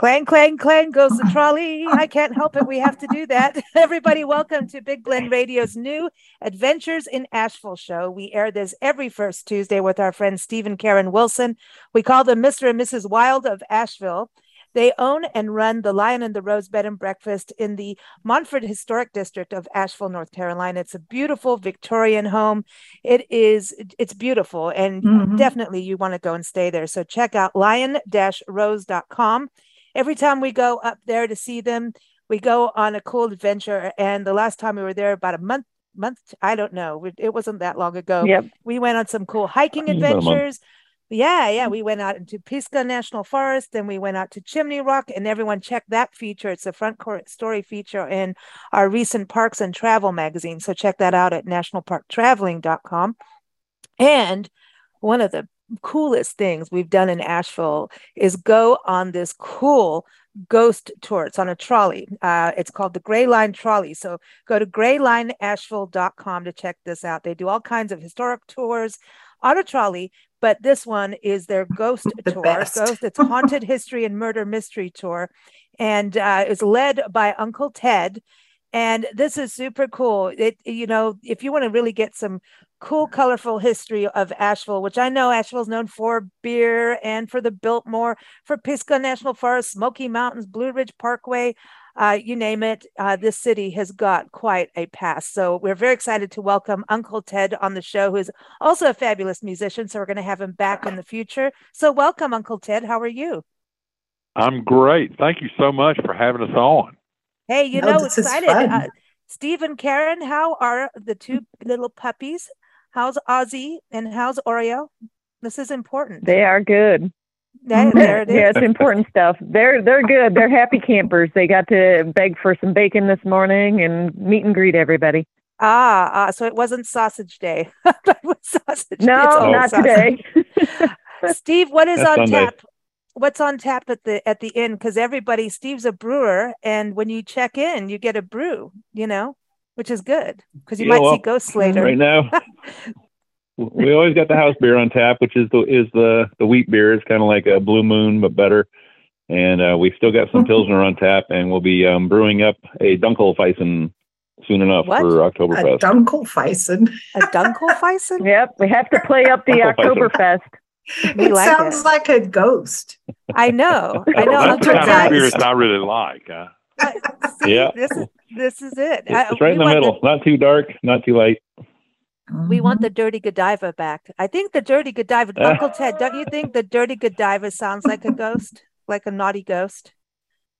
Clang, clang, clang goes the trolley. I can't help it. We have to do that. Everybody, welcome to Big Blend Radio's new Adventures in Asheville show. We air this every first Tuesday with our friend Stephen Karen Wilson. We call them Mr. and Mrs. Wild of Asheville. They own and run the Lion and the Rose Bed and Breakfast in the Montford Historic District of Asheville, North Carolina. It's a beautiful Victorian home. It is, it's beautiful, and mm-hmm. definitely you want to go and stay there. So check out lion-rose.com every time we go up there to see them, we go on a cool adventure. And the last time we were there, about a month, month, I don't know, it wasn't that long ago. Yep. We went on some cool hiking adventures. Yeah, yeah. We went out into Pisgah National Forest, then we went out to Chimney Rock, and everyone check that feature. It's a front story feature in our recent Parks and Travel magazine. So check that out at nationalparktraveling.com. And one of the coolest things we've done in Asheville is go on this cool ghost tour. It's on a trolley. Uh, it's called the Gray Line Trolley. So go to graylineasheville.com to check this out. They do all kinds of historic tours on a trolley, but this one is their ghost the tour. Best. Ghost, it's haunted history and murder mystery tour, and uh, is led by Uncle Ted. And this is super cool. It you know if you want to really get some cool, colorful history of Asheville, which I know Asheville is known for beer and for the Biltmore, for Pisgah National Forest, Smoky Mountains, Blue Ridge Parkway, uh, you name it. Uh, this city has got quite a past. So we're very excited to welcome Uncle Ted on the show, who is also a fabulous musician. So we're going to have him back in the future. So welcome, Uncle Ted. How are you? I'm great. Thank you so much for having us on. Hey, you no, know, excited. Uh, Steve and Karen, how are the two little puppies? How's Ozzy and how's Oreo? This is important. They are good. That, there it is. yeah, it's important stuff. They're they're good. They're happy campers. They got to beg for some bacon this morning and meet and greet everybody. Ah, ah so it wasn't sausage day. sausage no, not sausage. today. Steve, what is That's on Sunday. tap? What's on tap at the at the inn? Because everybody, Steve's a brewer, and when you check in, you get a brew. You know which is good because you yeah, might well, see ghosts later. Right now, we always got the house beer on tap, which is the is the the wheat beer. It's kind of like a Blue Moon but better. And uh, we've still got some pilsner on tap, and we'll be um, brewing up a Dunkelweizen soon enough what? for Oktoberfest. A Dunkelweizen. A Dunkelweizen. yep, we have to play up the Oktoberfest. it like sounds it. like a ghost. I know. I know. That's the kind of beer I really like. Huh? yeah. This is this is it. It's, it's right in the middle. The, not too dark, not too light. We want mm-hmm. the dirty Godiva back. I think the dirty Godiva, uh. Uncle Ted, don't you think the dirty Godiva sounds like a ghost, like a naughty ghost?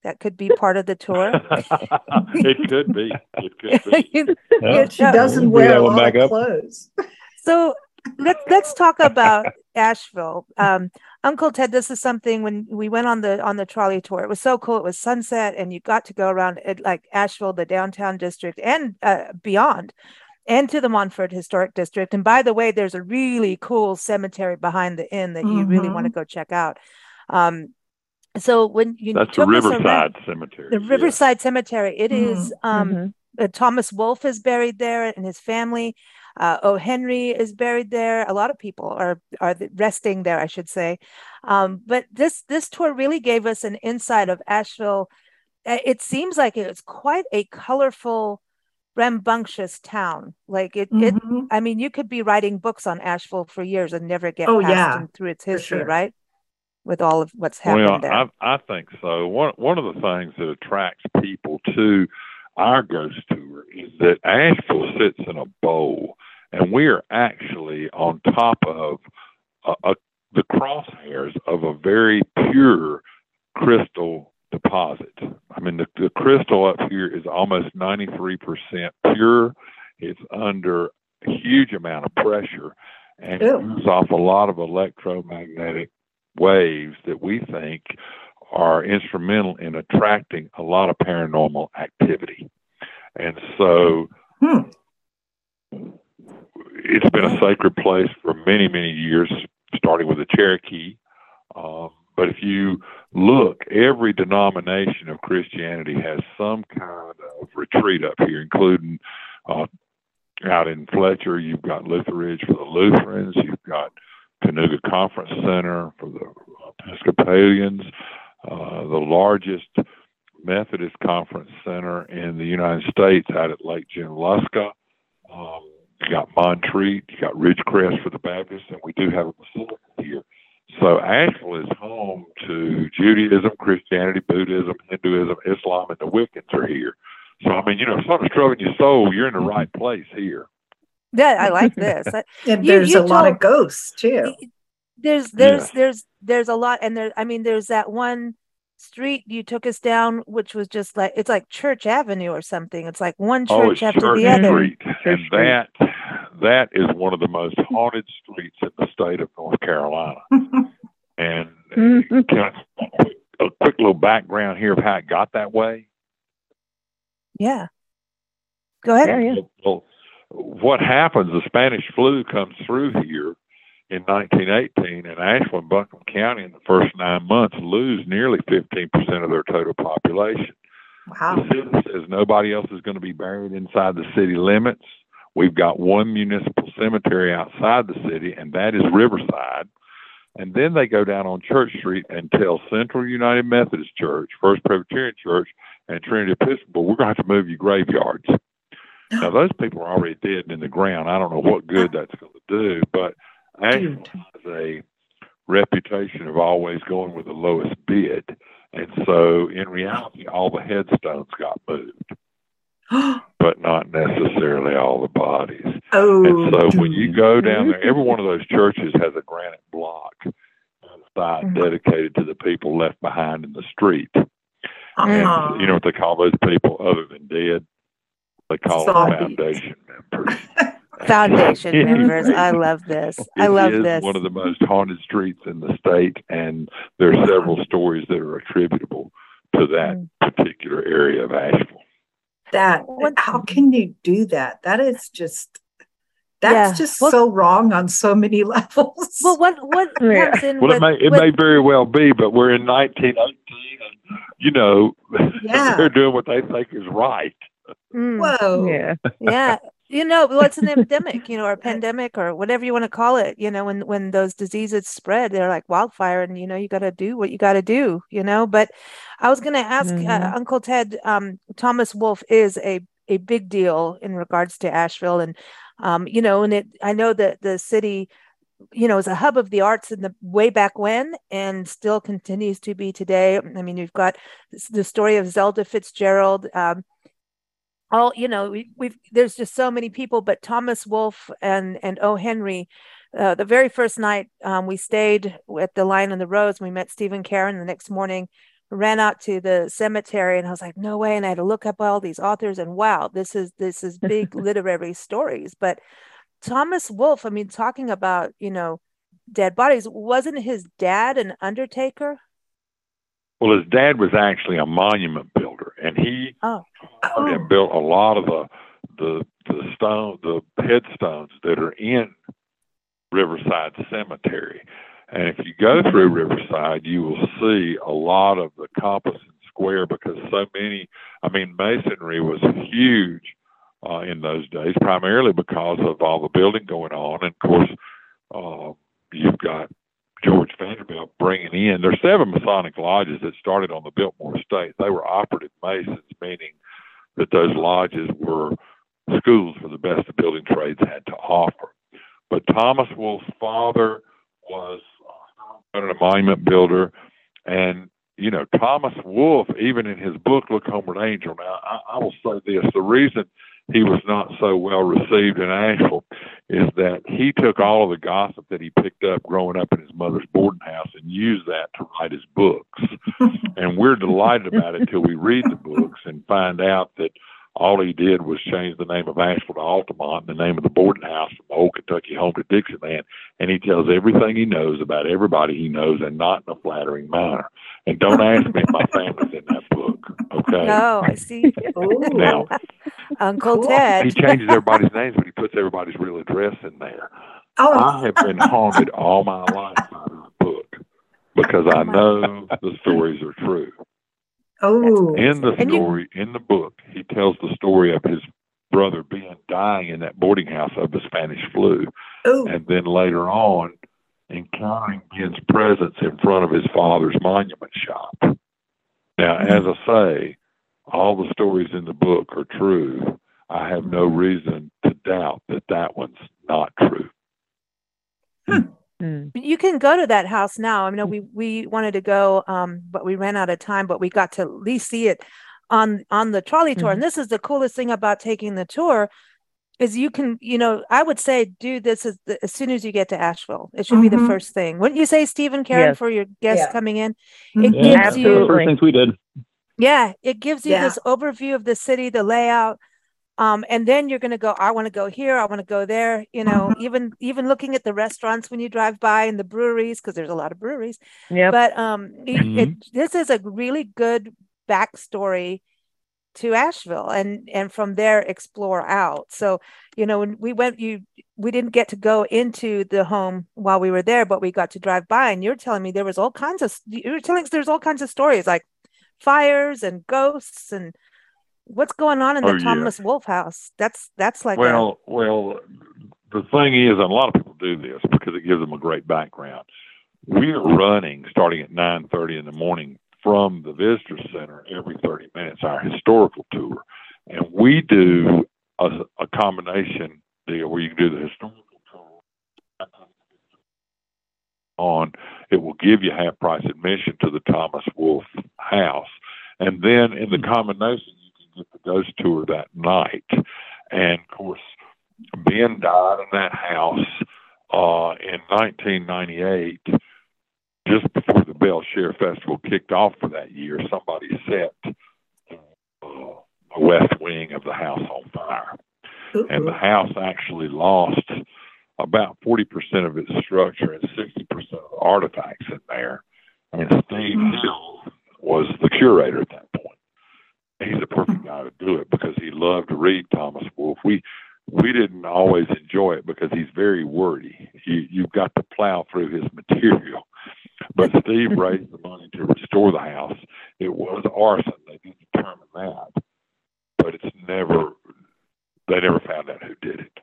That could be part of the tour. it could be. It could be. yeah. She doesn't wear a lot of clothes. So let's let's talk about Asheville. Um, Uncle Ted, this is something when we went on the on the trolley tour. It was so cool. It was sunset, and you got to go around it, like Asheville, the downtown district, and uh, beyond, and to the Montford Historic District. And by the way, there's a really cool cemetery behind the inn that mm-hmm. you really want to mm-hmm. go check out. Um, so when you that's the Riverside around, Cemetery, the Riverside yeah. Cemetery, it mm-hmm. is. Um, mm-hmm. uh, Thomas Wolfe is buried there, and his family. Uh, o. Henry is buried there. A lot of people are are resting there, I should say. Um, but this this tour really gave us an insight of Asheville. It seems like it's quite a colorful, rambunctious town. Like it, mm-hmm. it. I mean, you could be writing books on Asheville for years and never get oh, past yeah, through its history, sure. right? With all of what's happened well, there. I, I think so. One one of the things that attracts people to our ghost tour is that Asheville sits in a bowl, and we are actually on top of a, a, the crosshairs of a very pure crystal deposit. I mean, the, the crystal up here is almost 93% pure. It's under a huge amount of pressure and gives off a lot of electromagnetic waves that we think are instrumental in attracting a lot of paranormal activity. And so hmm. it's been a sacred place for many, many years, starting with the Cherokee. Um, but if you look, every denomination of Christianity has some kind of retreat up here, including uh, out in Fletcher, you've got Lutheridge for the Lutherans, you've got Kanuga Conference Center for the Episcopalians, uh, the largest Methodist Conference Center in the United States out at Lake Junaluska. Um, you got Montreat, you got Ridgecrest for the Baptists, and we do have a basilica here. So Asheville is home to Judaism, Christianity, Buddhism, Hinduism, Islam, and the Wiccans are here. So I mean, you know, if something's troubling your soul, you're in the right place here. Yeah, I like this. and you, there's you a told, lot of ghosts too. There's there's yeah. there's there's a lot, and there. I mean, there's that one street you took us down, which was just like it's like Church Avenue or something. It's like one church oh, after Church the other. Street. and that that is one of the most haunted streets in the state of North Carolina. and mm-hmm. kind of a quick little background here of how it got that way. Yeah. Go ahead. Yeah, yeah. Well, what happens? The Spanish flu comes through here in 1918, in Ashland, and Buncombe County in the first nine months lose nearly 15% of their total population. Wow. The city says nobody else is going to be buried inside the city limits. We've got one municipal cemetery outside the city, and that is Riverside. And then they go down on Church Street and tell Central United Methodist Church, First Presbyterian Church, and Trinity Episcopal, we're going to have to move your graveyards. Now, those people are already dead and in the ground. I don't know what good that's going to do, but Asheville has a reputation of always going with the lowest bid. And so, in reality, all the headstones got moved, but not necessarily all the bodies. Oh, and so, when you go down there, every one of those churches has a granite block side mm-hmm. dedicated to the people left behind in the street. Uh-huh. And you know what they call those people other than dead? They call Zombies. them foundation members. foundation members. I love this. I love this. One of the most haunted streets in the state, and there are several stories that are attributable to that mm. particular area of Asheville. That how can you do that? That is just that's yeah. just well, so wrong on so many levels. Well, what what comes in? Well, with, it may it with, may very well be, but we're in 1918, and you know, yeah. they're doing what they think is right. Mm. Whoa. Yeah. Yeah. You know, what's an epidemic, you know, or a pandemic or whatever you want to call it, you know, when when those diseases spread, they're like wildfire and you know, you got to do what you got to do, you know, but I was going to ask uh, mm-hmm. uh, Uncle Ted um, Thomas Wolfe is a a big deal in regards to Asheville and um, you know, and it I know that the city you know, is a hub of the arts in the way back when and still continues to be today. I mean, you've got the story of Zelda Fitzgerald, um, all you know we, have there's just so many people but thomas wolfe and and o. Henry uh, the very first night um, we stayed at the lion and the rose we met stephen karen the next morning ran out to the cemetery and i was like no way and i had to look up all these authors and wow this is this is big literary stories. But thomas wolfe i mean talking about you know dead bodies wasn't his dad an undertaker? Well, his dad was actually a monument builder, and he oh. and built a lot of the the the stone the headstones that are in Riverside Cemetery. And if you go through Riverside, you will see a lot of the compass and square because so many. I mean, masonry was huge uh, in those days, primarily because of all the building going on, and of course, uh, you've got George Vanderbilt bringing in. There's seven Masonic lodges that started on the Biltmore estate. They were operative Masons, meaning that those lodges were schools for the best the building trades had to offer. But Thomas Wolfe's father was uh, a monument builder, and you know Thomas Wolfe, even in his book "Look Homeward, Angel." Now, I, I will say this: the reason he was not so well received in Asheville is that he took all of the gossip that he picked up growing up in his mother's boarding house and used that to write his books. and we're delighted about it until we read the books and find out that all he did was change the name of Asheville to Altamont and the name of the boarding house from Old Kentucky home to Dixieland. And he tells everything he knows about everybody he knows and not in a flattering manner. And don't ask me if my family's in that book. Okay. No, I see. now, Uncle cool. Ted. He changes everybody's names, but he puts everybody's real address in there. Oh. I have been haunted all my life by this book because I know the stories are true. Oh, in the story, you... in the book, he tells the story of his brother Ben dying in that boarding house of the Spanish flu, Ooh. and then later on encountering Ben's presence in front of his father's monument shop. Now, mm-hmm. as I say, all the stories in the book are true. I have no reason to doubt that that one's not true. Hmm. hmm. You can go to that house now. I know we we wanted to go, um, but we ran out of time. But we got to at least see it on on the trolley tour. Mm-hmm. And this is the coolest thing about taking the tour is you can you know I would say do this as, the, as soon as you get to Asheville. It should mm-hmm. be the mm-hmm. first thing. Wouldn't you say, Stephen Karen, yes. for your guests yeah. coming in? It mm-hmm. yeah, gives you first things we did. Yeah, it gives you yeah. this overview of the city, the layout. Um, and then you're going to go i want to go here i want to go there you know mm-hmm. even even looking at the restaurants when you drive by and the breweries because there's a lot of breweries yeah but um mm-hmm. it, this is a really good backstory to asheville and and from there explore out so you know when we went you we didn't get to go into the home while we were there but we got to drive by and you're telling me there was all kinds of you were telling us there's all kinds of stories like fires and ghosts and what's going on in the oh, Thomas yeah. Wolfe house? That's that's like well, a... well. The thing is, and a lot of people do this because it gives them a great background. We are running starting at nine thirty in the morning from the visitor center every thirty minutes. Our historical tour, and we do a, a combination deal where you can do the historical tour on. It will give you half price admission to the Thomas Wolfe house, and then in the combination you can get the ghost tour that night. And of course, Ben died in that house uh, in 1998, just before the Bele Chere Festival kicked off for that year. Somebody set uh, the west wing of the house on fire, Ooh. and the house actually lost about 40% of its structure and 60% of the artifacts in there. And Steve hmm. Hill was the curator at that point he's the perfect guy to do it because he loved to read Thomas Wolfe. We we didn't always enjoy it because he's very wordy. You you've got to plow through his material. But Steve raised the money to restore the house. It was arson. They did determine that, but it's never. They never found out who did it.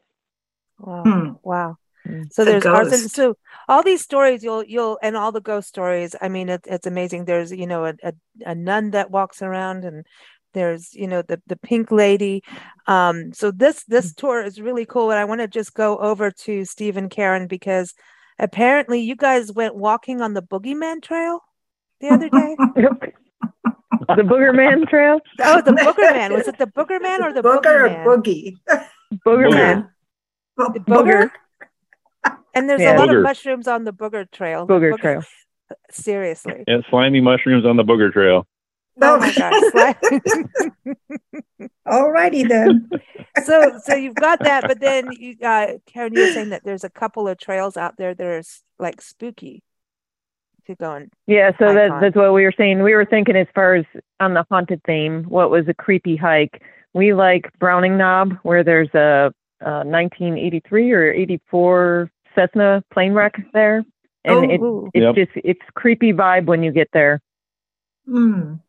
Wow! Hmm. Wow! Hmm. So there's arson. So all these stories, you'll you'll and all the ghost stories. I mean, it, it's amazing. There's you know a, a, a nun that walks around and there's you know the the pink lady um so this this mm. tour is really cool and i want to just go over to steve and karen because apparently you guys went walking on the boogeyman trail the other day the boogerman trail oh the boogerman was it the boogerman or the booger boogie boogerman booger. booger and there's yeah. a lot booger. of mushrooms on the booger trail booger, booger trail seriously and slimy mushrooms on the booger trail Oh my gosh. All righty then. so so you've got that, but then you uh Karen, you were saying that there's a couple of trails out there that are like spooky to go and Yeah, so that, that's what we were saying. We were thinking as far as on the haunted theme, what was a creepy hike. We like Browning Knob where there's a, a 1983 or 84 Cessna plane wreck there. And oh, it, it's yep. just it's creepy vibe when you get there. Mm.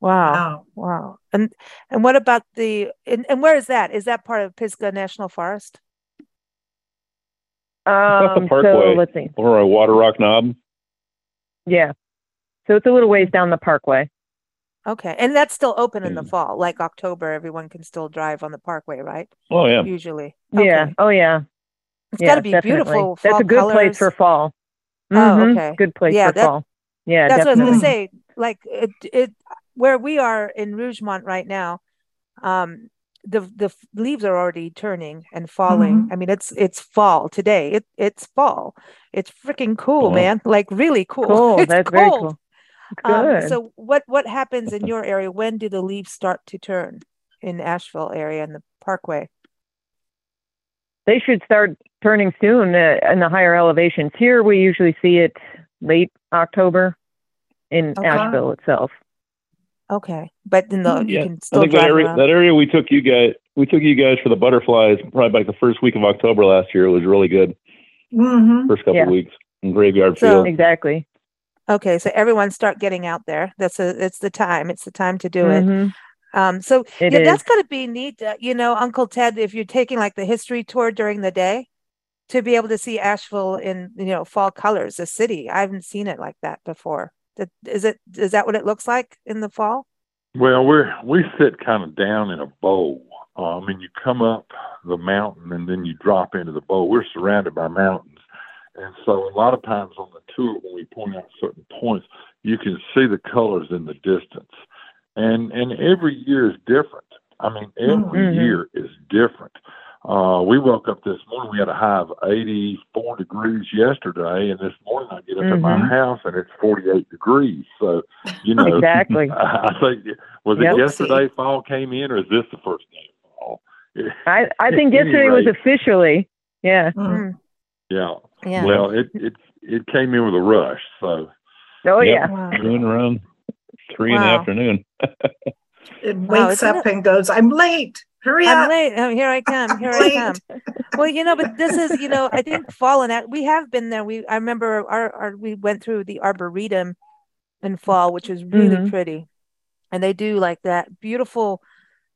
Wow. Wow. And and what about the and, and where is that? Is that part of Pisgah National Forest? Um, so let's see. Or a Waterrock Knob. Yeah. So it's a little ways down the parkway. Okay. And that's still open in the fall, like October, everyone can still drive on the parkway, right? Oh yeah. Usually. Okay. Yeah. Oh yeah. It's yeah, gotta be definitely. beautiful. That's a good colors. place for fall. Oh, mm-hmm. Oh, okay. Good place yeah, for that, fall. Yeah, that's definitely. what I was gonna say. Like it, it where we are in Rougemont right now, um, the the leaves are already turning and falling. Mm-hmm. I mean, it's it's fall today. It it's fall. It's freaking cool, man. Like really cool. Cool. It's That's cold. very cool. Um, Good. Um, so what what happens in your area? When do the leaves start to turn in Asheville area and the Parkway? They should start turning soon uh, in the higher elevations. Here, we usually see it late October in okay. Asheville itself. Okay, but then the, you yeah. can still I think drive that area, around. that area we took you guys, we took you guys for the butterflies probably like the first week of October last year. It was really good. Mm-hmm. First couple Yeah. of weeks in Graveyard So- Field. Exactly. Okay, so everyone start getting out there. That's a it's the time. It's the time to do it. Mhm. Um, so It yeah, is. that's going to be neat. uh, you know, Uncle Ted, if you're taking like the history tour during the day, to be able to see Asheville in you know fall colors, the city. I haven't seen it like that before. That, is it? Is that what it looks like in the fall? Well, we're we sit kind of down in a bowl. Uh, I mean, you come up the mountain and then you drop into the bowl. We're surrounded by mountains, and so a lot of times on the tour, when we point out certain points, you can see the colors in the distance, and and every year is different. I mean, every Mhm. year is different. Uh, we woke up this morning. We had a high of 84 degrees yesterday, and this morning I get up at my Mhm. house and it's 48 degrees. So, you know, Exactly. I think was it Yep. yesterday fall came in, or is this the first day of fall? I, I think any yesterday was officially. Yeah. Mm. Yeah. Yeah. Well, it it it came in with a rush. So Oh Yep. yeah. Wow. Doing around three in the afternoon. It wakes isn't up and goes, I'm late. Hurry I'm up. late. Oh, here I come. Here I Late. come. Well, you know, but this is, you know, I think fall and that we have been there. We I remember our, our we went through the arboretum in fall, which was really Mhm. pretty, and they do like that beautiful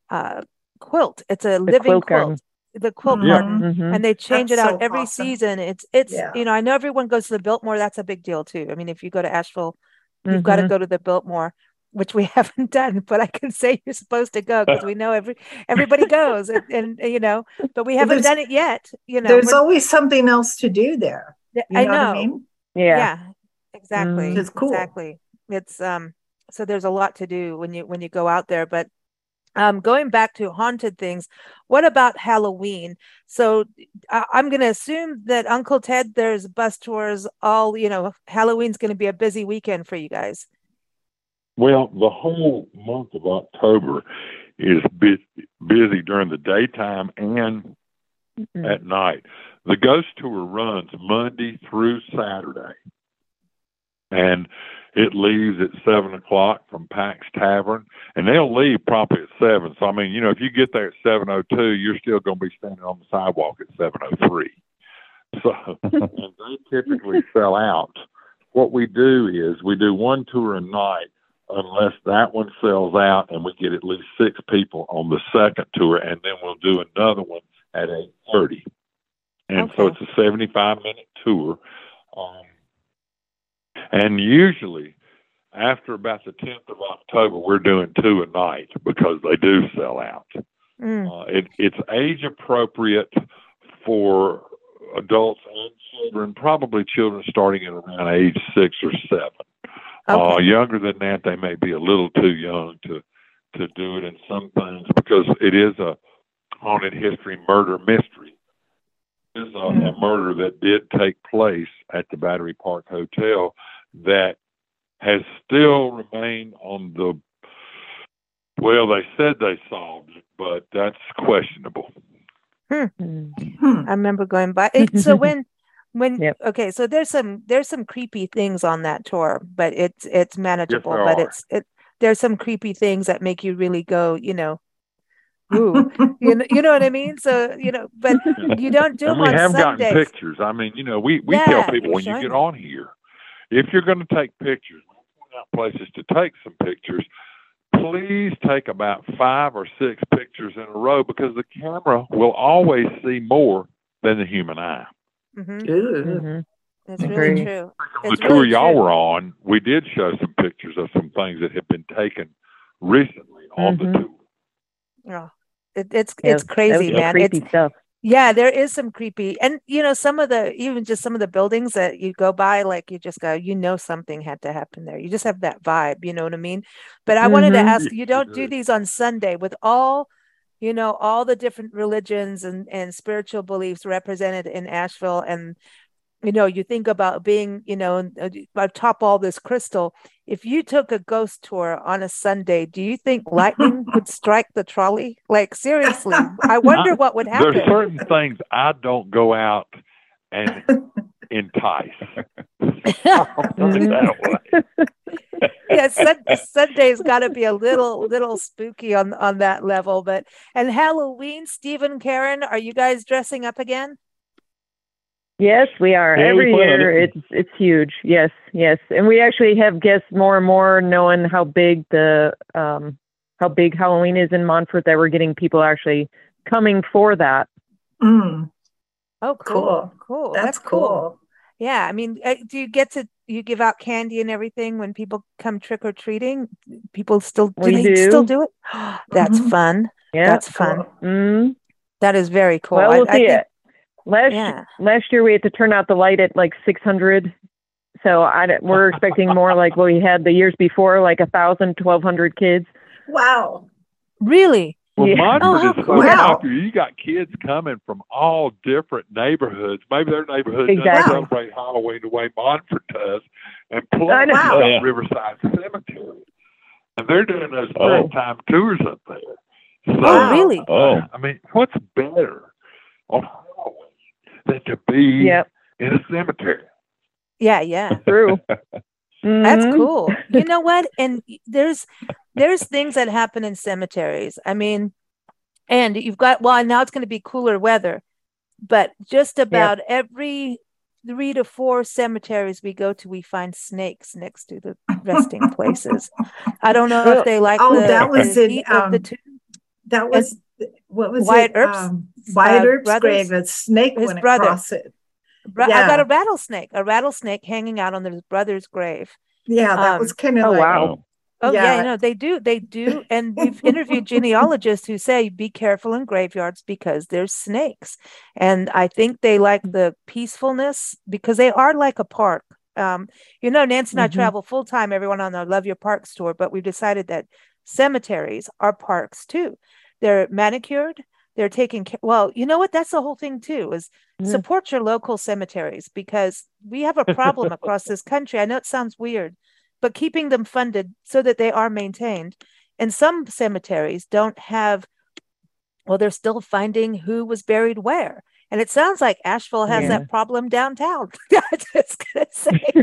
uh quilt. It's a living quilt quilt, garden. The quilt Yeah. garden, Mhm. and they change That's it out so every awesome. season. It's it's Yeah. you know I know everyone goes to the Biltmore. That's a big deal too. I mean, if you go to Asheville, you've got to Mhm. go to the Biltmore. Which we haven't done, but I can say you're supposed to go because we know every everybody goes, and, and you know, but we haven't there's- done it yet. You know, There's always something else to do there. yeah, You I know, know. what I mean? Yeah. Yeah, exactly. Mm. Which is cool. Exactly. It's um. So there's a lot to do when you when you go out there, but um, going back to haunted things, what about Halloween? So I, I'm going to assume that Uncle Ted, there's bus tours. All you know, Halloween's going to be a busy weekend for you guys. well, the whole month of October is bu- busy during the daytime and Mhm. at night. The ghost tour runs Monday through Saturday, and it leaves at seven o'clock from Pack's Tavern, and they'll leave probably at seven. So I mean, you know, if you get there at seven o two, you're still going to be standing on the sidewalk at seven o three. So and they typically sell out. What we do is we do one tour a night unless that one sells out and we get at least six people on the second tour and then we'll do another one at eight thirty. And so it's a seventy five minute tour. Um, and usually after about the tenth of October we're doing two a night because they do sell out. Mm, Uh, it, it's age appropriate for adults and children, probably children starting at around age six or seven. Uh, younger than that, they may be a little too young to to do it in some things because it is a haunted history murder mystery. It is a, a murder that did take place at the Battery Park Hotel that has still remained on the. Well, they said they solved it, but that's questionable. Mhm. Hmm. I remember going by. It, so when when Yep. okay, so there's some there's some creepy things on that tour, but it's it's manageable. there but are. it's it there's some creepy things that make you really go, you know, ooh, you know, you know what I mean. So you know, but you don't do and them we on have Sundays. gotten pictures. I mean, you know, we we Yeah, tell people when you get me. on here, if you're going to take pictures, we point out places to take some pictures. Please take about five or six pictures in a row because the camera will always see more than the human eye. hmm Ooh. Mhm. It's really true. On It's the tour really y'all true. were on, we did show some pictures of some things that have been taken recently on Mhm. the tour. Yeah. It, it's Yeah, it's that was crazy, man. Creepy It's stuff. Yeah, there is some creepy, and you know, some of the even just some of the buildings that you go by, like you just go, you know, something had to happen there. You just have that vibe, you know what I mean? But I wanted to Mhm. ask, you you don't do do. these on Sunday with all, you know, all the different religions and and spiritual beliefs represented in Asheville, and you know, you think about being, you know, uh, atop all this crystal. If you took a ghost tour on a Sunday, do you think lightning would strike the trolley? Like seriously, I wonder what would happen. There's certain things I don't go out and entice. I'll put it that way. yeah so Sunday's got to be a little little spooky on on that level. But and Halloween, Stephen, Karen, are you guys dressing up again? Yes, we are. Yeah, Every we year, it's it's huge. Yes, yes, and we actually have guests more and more knowing how big the um how big Halloween is in Montford that we're getting people actually coming for that. Mm. Oh, cool, cool. cool. That's, That's cool. cool. Yeah, I mean, uh, do you get to you give out candy and everything when people come trick or treating? People still do we they do. still do it? That's mm-hmm. fun. Yeah, that's fun. Cool. Mm-hmm. That is very cool. Well, we'll I, see I think, it. Last yeah. last year we had to turn out the light at like 600. So I, we're expecting more like what we had the years before, like a thousand, twelve hundred kids. Wow. Really? Well, Yeah. Montford Oh, is so. Wow. popular. You got kids coming from all different neighborhoods. Maybe their neighborhood doesn't Exactly. celebrate Halloween the way Montford does. And plus, I know. you got Oh, yeah. Riverside Cemetery. And they're doing those Oh. time tours up there. Oh, so, Oh, really? Oh. I mean, what's better on Halloween than to be Yep, in a cemetery? Yeah, yeah. true. That's Mhm. cool. You know what? And there's there's things that happen in cemeteries. I mean, and you've got well now it's going to be cooler weather, but just about every three to four cemeteries we go to, we find snakes next to the resting places. I don't know if they like Oh, the, that was the in, heat of the um, two. That was what was Wyatt it? Earp's, um, Wyatt uh, Earp's brothers- grave. A snake his went brother. across it. Ra- I got a rattlesnake, a rattlesnake hanging out on his brother's grave. Yeah, that Um, was kind of oh, like wow. Oh yeah, Yeah. no, they do. They do. And we've interviewed genealogists who say be careful in graveyards because there's snakes. And I think they like the peacefulness because they are like a park. Um, you know, Nancy and I Mhm. travel full time, everyone on the Love Your Parks tour, but we've decided that cemeteries are parks too. They're manicured, they're taking care. Well, you know what? That's the whole thing too, is Yeah. support your local cemeteries because we have a problem across this country. I know it sounds weird, but keeping them funded so that they are maintained. And some cemeteries don't have, well, they're still finding who was buried where. And it sounds like Asheville has Yeah. that problem downtown. I just gonna say.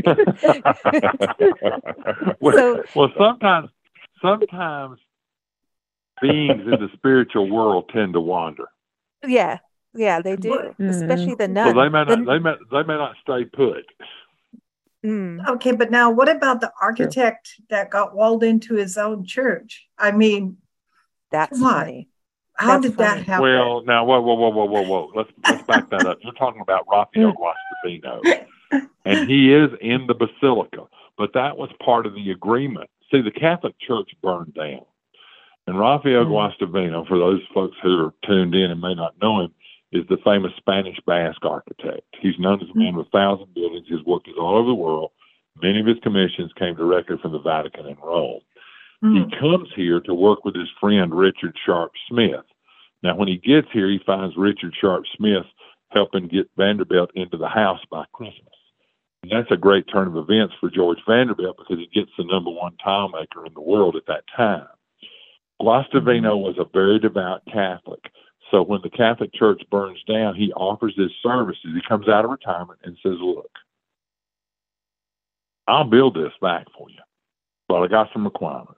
well, So- well, sometimes, sometimes beings in the spiritual world tend to wander. yeah, yeah, they do, What- especially the So nuns. they may The- not, they may, they may not stay put. mm, okay, but now what about the architect that got walled into his own church? I mean, that's Come on. funny. how That's did that happen? Well, now, whoa, whoa, whoa, whoa, whoa, whoa. Let's let's back that up. You're talking about Raphael Guastavino, and he is in the basilica, but that was part of the agreement. See, the Catholic Church burned down, and Rafael Mm. Guastavino, for those folks who are tuned in and may not know him, is the famous Spanish Basque architect. He's known as the man with a thousand buildings. His work is all over the world. Many of his commissions came directly from the Vatican and Rome. Mm. He comes here to work with his friend Richard Sharp Smith. Now, when he gets here, he finds Richard Sharp Smith helping get Vanderbilt into the house by Christmas. And that's a great turn of events for George Vanderbilt because he gets the number one tile maker in the world at that time. Guastavino was a very devout Catholic. So when the Catholic Church burns down, he offers his services. He comes out of retirement and says, Look, I'll build this back for you, but I got some requirements.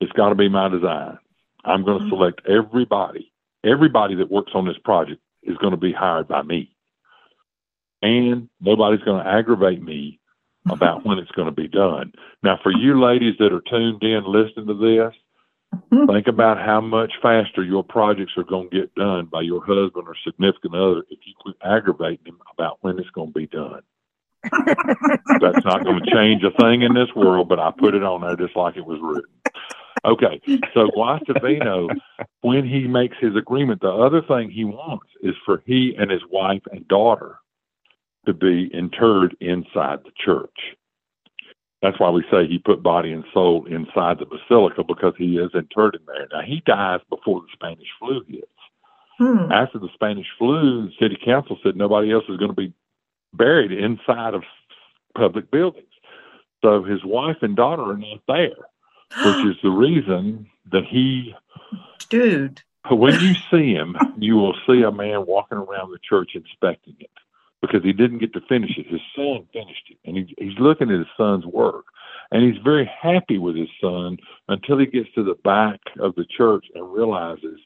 It's got to be my design. I'm going to Mhm. select everybody. Everybody that works on this project is going to be hired by me. And nobody's going to aggravate me about when it's going to be done. Now, for you ladies that are tuned in listening to this, think about how much faster your projects are going to get done by your husband or significant other if you quit aggravating them about when it's going to be done. That's not going to change a thing in this world, but I put it on there just like it was written. Okay, so Guastavino, when he makes his agreement, the other thing he wants is for he and his wife and daughter to be interred inside the church. That's why we say he put body and soul inside the basilica because he is interred in there. Now he dies before the Spanish flu hits. Hmm. After the Spanish flu, the city council said nobody else is going to be buried inside of public buildings. So his wife and daughter are not there, which is the reason that he, Dude. when you see him, you will see a man walking around the church inspecting it because he didn't get to finish it. His son finished it, and he, he's looking at his son's work. And he's very happy with his son until he gets to the back of the church and realizes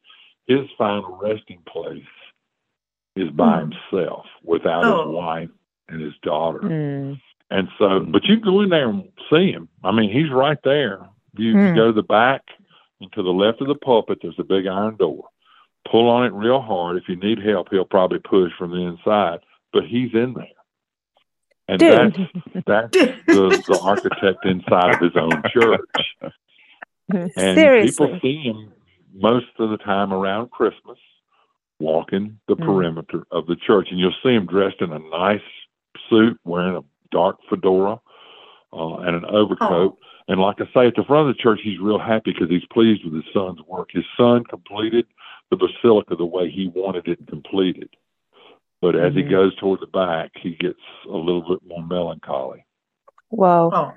his final resting place is by mm. himself without oh. his wife and his daughter. Mm. And so, but you go in there and see him. I mean, he's right there. You mm. go to the back and to the left of the pulpit, there's a big iron door. Pull on it real hard. If you need help, he'll probably push from the inside, but he's in there. And Dude. that's, that's the, the architect inside of his own church. And Seriously. people see him most of the time around Christmas walking the mm. perimeter of the church. And you'll see him dressed in a nice suit, wearing a dark fedora uh, and an overcoat. Oh. And like I say, at the front of the church, he's real happy because he's pleased with his son's work. His son completed the basilica the way he wanted it completed. But as mm-hmm. he goes toward the back, he gets a little bit more melancholy. Whoa. Oh.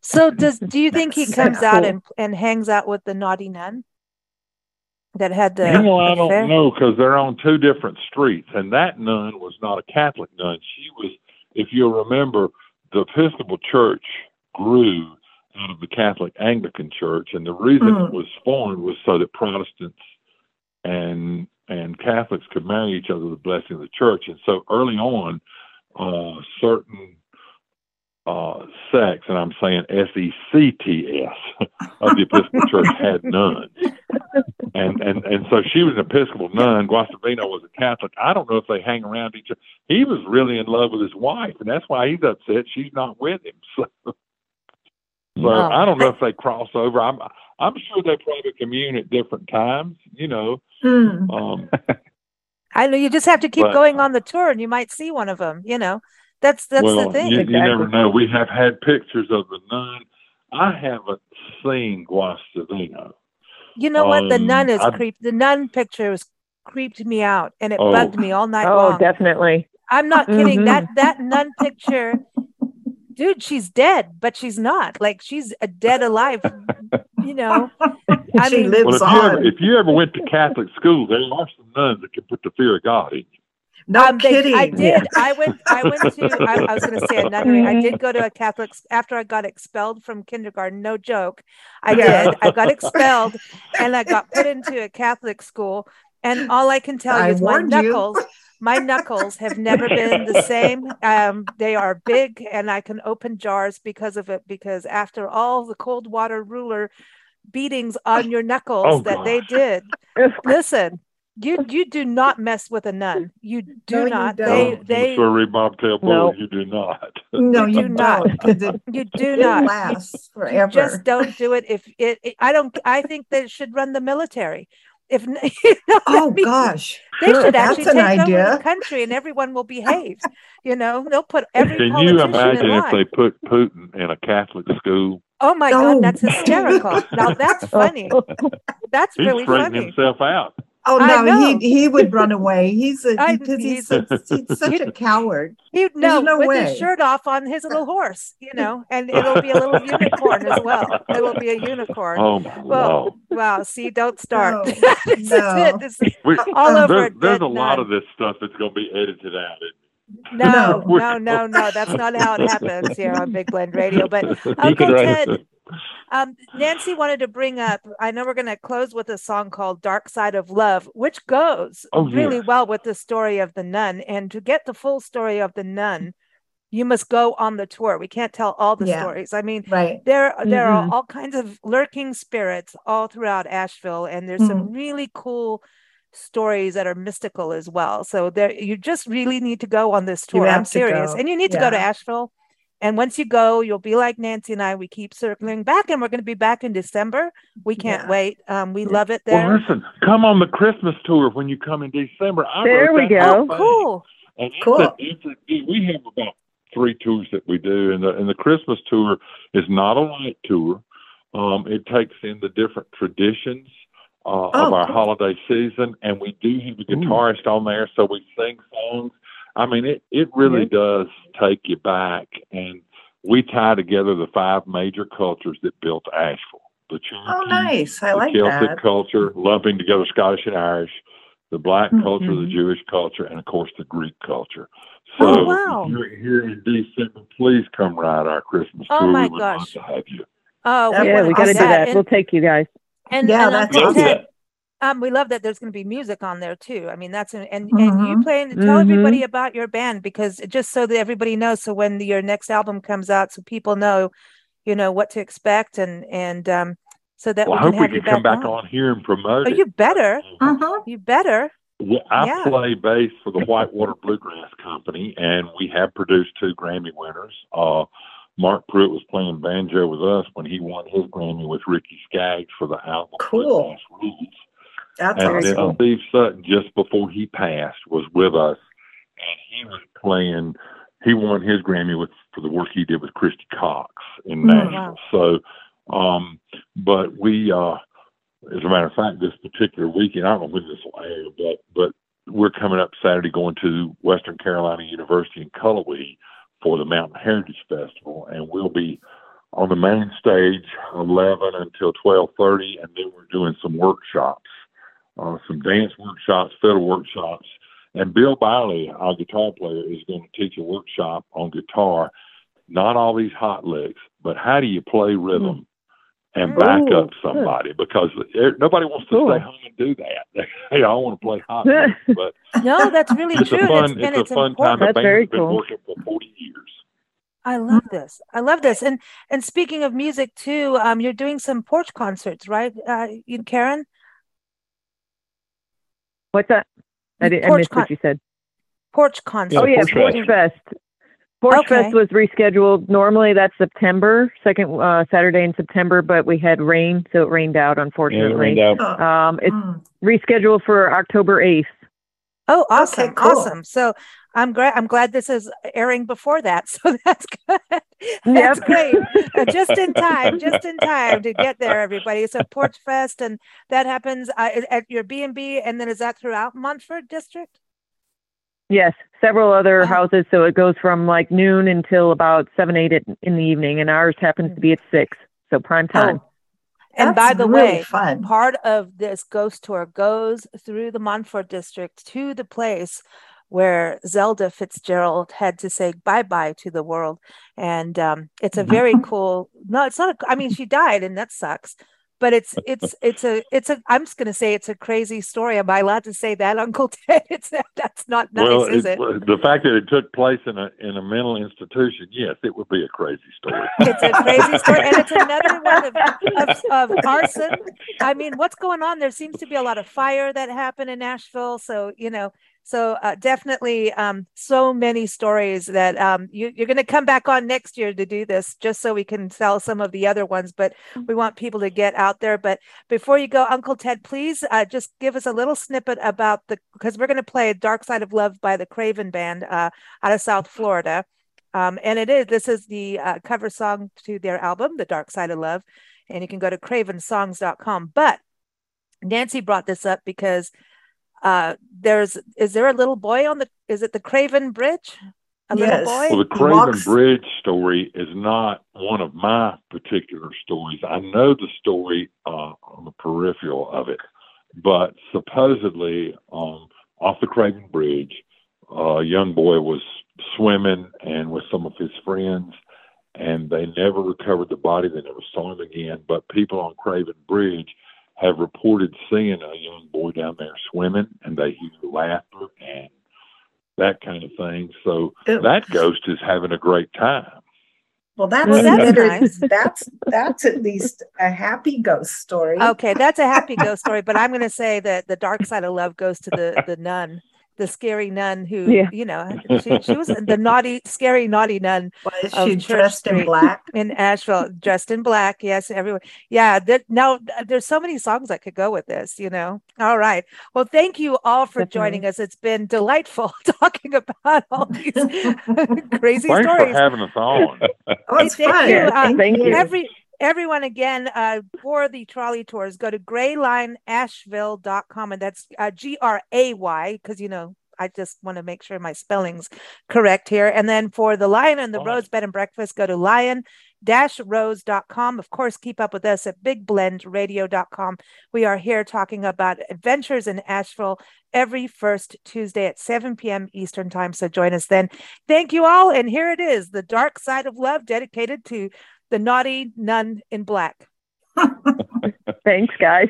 So does do you think he comes out and, and hangs out with the naughty nun? that had the. You know, I don't know because they're on two different streets, and that nun was not a Catholic nun. She was, if you remember, the Episcopal Church grew out of the Catholic Anglican Church, and the reason mm. it was formed was so that Protestants and and Catholics could marry each other with the blessing of the church. And so early on, uh, certain uh, sects, and I'm saying S E C T S of the Episcopal Church had nuns, and and and so she was an Episcopal nun. Guastavino was a Catholic. I don't know if they hang around each other. He was really in love with his wife, and that's why he's upset she's not with him. So, so I don't know if they cross over. I'm I'm sure they probably commune at different times. You know. Hmm. Um, I know you just have to keep but, going on the tour, and you might see one of them. You know. That's that's well, the thing. You, you never know. We have had pictures of the nun. I haven't seen Guastavino. You know um, what? The um, nun is creeped. The nun picture was creeped me out, and it oh. bugged me all night oh, long. Oh, definitely. I'm not kidding. Mm-hmm. That that nun picture, dude, she's dead, but she's not. Like she's a dead alive. You know, I she mean, lives well, if on. You ever, if you ever went to Catholic school, there are some nuns that can put the fear of God in you. No um, kidding. They, I did. I went. I went to. I, I was going to say a nunnery. I did go to a Catholic after I got expelled from kindergarten. No joke. I did. I got expelled, and I got put into a Catholic school. And all I can tell you is my knuckles. My knuckles have never been the same. Um, they are big, and I can open jars because of it. Because after all the cold water ruler beatings on your knuckles oh, that gosh. they did, listen, you you do not mess with a nun. You do no, not. You they they sorry, Bobtail no. you do not. No, you, do not. It, you do not. Lasts forever. You just don't do it. If it, it, I don't. I think they should run the military. If you know, oh gosh, they sure, should actually take idea. over the country and everyone will behave. you know, they'll put every. Can you imagine if they put Putin in a Catholic school? Oh my oh. God, that's hysterical! now that's funny. That's He's really funny. himself out. Oh no, he he would run away. He's a I, because he's, he's, a, he's such a coward. He no, no with way. his shirt off on his little horse, you know, and it'll be a little unicorn as well. It will be a unicorn. Oh well, wow. Wow! See, don't start. No, this no. is it. This is all over. There's, there's a lot of this stuff that's going to be edited out. No, no, no, no. That's not how it happens here on Big Blend Radio. But Uncle Ted, um, Nancy wanted to bring up, I know we're going to close with a song called Dark Side of Love, which goes oh, really yeah. well with the story of the nun. And to get the full story of the nun, you must go on the tour. We can't tell all the yeah. stories. I mean, right. there there mm-hmm. are all kinds of lurking spirits all throughout Asheville, and there's mm-hmm. some really cool stories that are mystical as well. So there, you just really need to go on this tour. I'm serious, and you need yeah. to go to Asheville and once you go, you'll be like Nancy and I. We keep circling back, and we're going to be back in December. We can't yeah. wait. Um, we love it there. Well, listen, come on the Christmas tour when you come in December. I there we go. Oh, cool. And cool. It's a, it's a, we have about three tours that we do, and the and the Christmas tour is not a light tour. Um, it takes in the different traditions uh, oh, of our cool. holiday season, and we do have a guitarist Ooh. on there, so we sing songs I mean, it, it really mm-hmm. does take you back. And we tie together the five major cultures that built Asheville. The Cherokee, oh, nice. I the like Celtic that. culture, lumping together Scottish and Irish, the black mm-hmm. culture, the Jewish culture, and of course the Greek culture. So oh, wow. if you're here in December, please come ride our Christmas oh, tree. Oh my we would gosh. love to have you. Oh, yeah, we got to do that. And, we'll take you guys. And yeah, and that's awesome. Um, we love that there's going to be music on there too. I mean, that's an, and mm-hmm. and you mm-hmm. playing. Tell mm-hmm. everybody about your band because just so that everybody knows. So when your next album comes out, so people know, you know what to expect, and and um, so that well, we can I hope we can come back on. on. here and promote. Oh, you better. Uh-huh. You better. Well, I yeah. play bass for the Whitewater Bluegrass Company, and we have produced two Grammy winners. Uh, Mark Pruett was playing banjo with us when he won his Grammy with Ricky Skaggs for the album cool. That's and then Steve Sutton, just before he passed, was with us, and he was playing. He won his Grammy with for the work he did with Christy Cox in mm-hmm. Nashville. So, um, but we, uh, as a matter of fact, this particular weekend, I don't know when this will air, but but we're coming up Saturday going to Western Carolina University in Cullowhee for the Mountain Heritage Festival, and we'll be on the main stage 11 until 12:30, and then we're doing some workshops, uh, some dance workshops, fiddle workshops, and Bill Biley, our guitar player, is going to teach a workshop on guitar. Not all these hot licks, but how do you play rhythm and back Ooh, up somebody? Good. Because nobody wants to cool. stay home and do that. hey, I want to play hot licks, but no, that's really it's true. A fun, it's, it's, it's a fun important. time. The that's very been cool. working for 40 years. I love this. I love this. And and speaking of music too, um, you're doing some porch concerts, right? Uh, you, Karen. What's that? I, did, I missed con- what you said. Porch concert. oh yeah, Porch, Porch Fest. Porch okay. Fest was rescheduled. Normally that's September, second uh, Saturday in September, but we had rain, so it rained out. Unfortunately, yeah, it rained out. Um, it's mm. rescheduled for October eighth. Oh, awesome, okay, cool. awesome. So I'm glad I'm glad this is airing before that. So that's good. That's yep. great. Uh, just in time, just in time to get there, everybody. So Porch Fest, and that happens uh, at your B and B, and then is that throughout Montford District? Yes, several other oh. houses. So it goes from like noon until about seven, eight in the evening, and ours happens to be at six. So prime time. Oh. And by the really way, fun. part of this ghost tour goes through the Montford district to the place where Zelda Fitzgerald had to say bye bye to the world. And um, it's a very cool, no, it's not, a, I mean, she died and that sucks. But it's it's it's a it's a I'm just gonna say it's a crazy story. Am I allowed to say that, Uncle Ted? It's that's not nice, well, is it, it? The fact that it took place in a in a mental institution, yes, it would be a crazy story. It's a crazy story, and it's another one of, of, of arson. I mean, what's going on? There seems to be a lot of fire that happened in Nashville, so you know so uh, definitely um, so many stories that um, you, are going to come back on next year to do this just so we can tell some of the other ones but we want people to get out there. But before you go uncle ted please uh, just give us a little snippet about the because we're going to play dark side of love by the craven band uh, out of south florida. Um, and it is this is the uh, cover song to their album the dark side of love and you can go to cravensongs.com but nancy brought this up because uh, there's is there a little boy on the is it the Craven Bridge? A yes. little boy? Well, the Craven walks... Bridge story is not one of my particular stories. I know the story uh, on the peripheral of it, but supposedly um, off the Craven Bridge, a young boy was swimming and with some of his friends, and they never recovered the body. They never saw him again. But people on Craven Bridge have reported seeing a young boy down there swimming, and they hear laughter and that kind of thing. So it, that ghost is having a great time. Well, that's well, that's, nice. that's that's at least a happy ghost story. Okay, that's a happy ghost story. But I'm going to say that the dark side of love goes to the the nun the scary nun who, yeah. you know, she, she, was the naughty, scary, naughty nun. Was she dressed Street in black? In Asheville, dressed in black. Yes, everyone. Yeah. That, now, there's so many songs that could go with this, you know. All right. Well, thank you all for Definitely. joining us. It's been delightful talking about all these crazy Thanks stories. for having us on. oh, it's thank fun. You. Uh, thank you. Every, everyone again uh, for the trolley tours go to graylineasheville.com and that's uh, g-r-a-y because you know i just want to make sure my spelling's correct here and then for the lion and the rose bed and breakfast go to lion rose.com. Of course, keep up with us at bigblendradio.com. We are here talking about adventures in Asheville every first Tuesday at 7 p.m. Eastern Time. So join us then. Thank you all. And here it is The Dark Side of Love, dedicated to the naughty nun in black. Thanks, guys.